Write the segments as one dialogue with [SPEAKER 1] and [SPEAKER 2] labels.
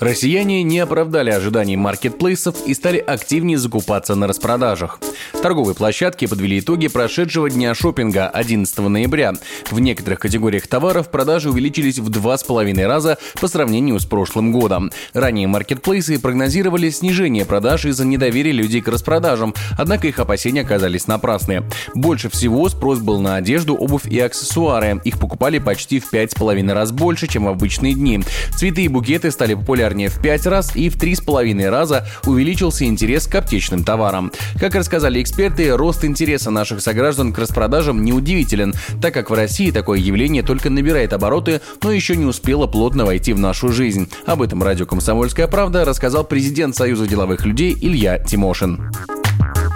[SPEAKER 1] Россияне не оправдали ожиданий маркетплейсов и стали активнее закупаться на распродажах. Торговые площадки подвели итоги прошедшего дня шопинга 11 ноября. В некоторых категориях товаров продажи увеличились в два с половиной раза по сравнению с прошлым годом. Ранее маркетплейсы прогнозировали снижение продаж из-за недоверия людей к распродажам, однако их опасения оказались напрасны. Больше всего спрос был на одежду, обувь и аксессуары. Их покупали почти в пять с половиной раз больше, чем в обычные дни. Цветы и букеты стали популярны популярнее в 5 раз и в 3,5 раза увеличился интерес к аптечным товарам. Как рассказали эксперты, рост интереса наших сограждан к распродажам неудивителен, так как в России такое явление только набирает обороты, но еще не успело плотно войти в нашу жизнь. Об этом радио «Комсомольская правда» рассказал президент Союза деловых людей Илья Тимошин.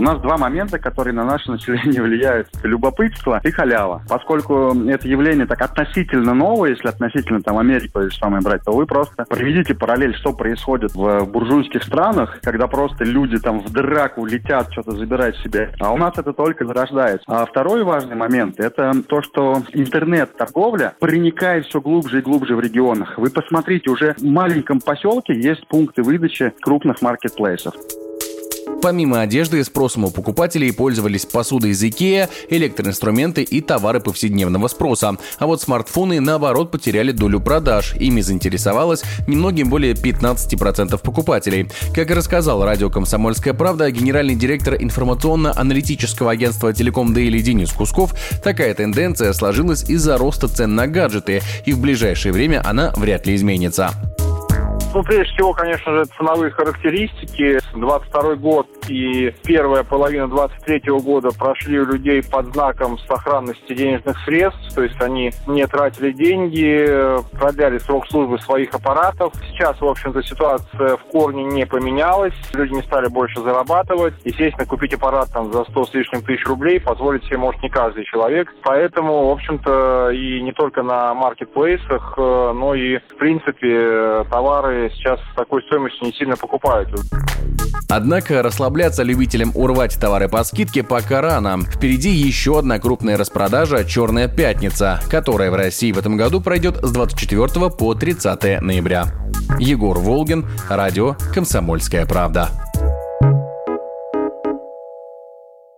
[SPEAKER 2] У нас два момента, которые на наше население влияют. Любопытство и халява. Поскольку это явление так относительно новое, если относительно там Америку или самое брать, то вы просто проведите параллель, что происходит в буржуйских странах, когда просто люди там в драку летят, что-то забирать себе. А у нас это только зарождается. А второй важный момент – это то, что интернет-торговля проникает все глубже и глубже в регионах. Вы посмотрите, уже в маленьком поселке есть пункты выдачи крупных маркетплейсов.
[SPEAKER 1] Помимо одежды, спросом у покупателей пользовались посуда из Ikea, электроинструменты и товары повседневного спроса. А вот смартфоны, наоборот, потеряли долю продаж. Ими заинтересовалось немногим более 15% покупателей. Как и рассказал радио «Комсомольская правда», генеральный директор информационно-аналитического агентства «Телеком Дейли» Денис Кусков, такая тенденция сложилась из-за роста цен на гаджеты, и в ближайшее время она вряд ли изменится.
[SPEAKER 3] Ну, прежде всего, конечно же, ценовые характеристики. 22 год и первая половина 23 года прошли у людей под знаком сохранности денежных средств, то есть они не тратили деньги, продляли срок службы своих аппаратов. Сейчас, в общем-то, ситуация в корне не поменялась, люди не стали больше зарабатывать. Естественно, купить аппарат там за 100 с лишним тысяч рублей позволить себе может не каждый человек. Поэтому, в общем-то, и не только на маркетплейсах, э, но и, в принципе, товары сейчас с такой стоимостью не сильно покупают.
[SPEAKER 1] Однако расслабляться любителям урвать товары по скидке пока рано. Впереди еще одна крупная распродажа «Черная пятница», которая в России в этом году пройдет с 24 по 30 ноября. Егор Волгин, радио «Комсомольская правда».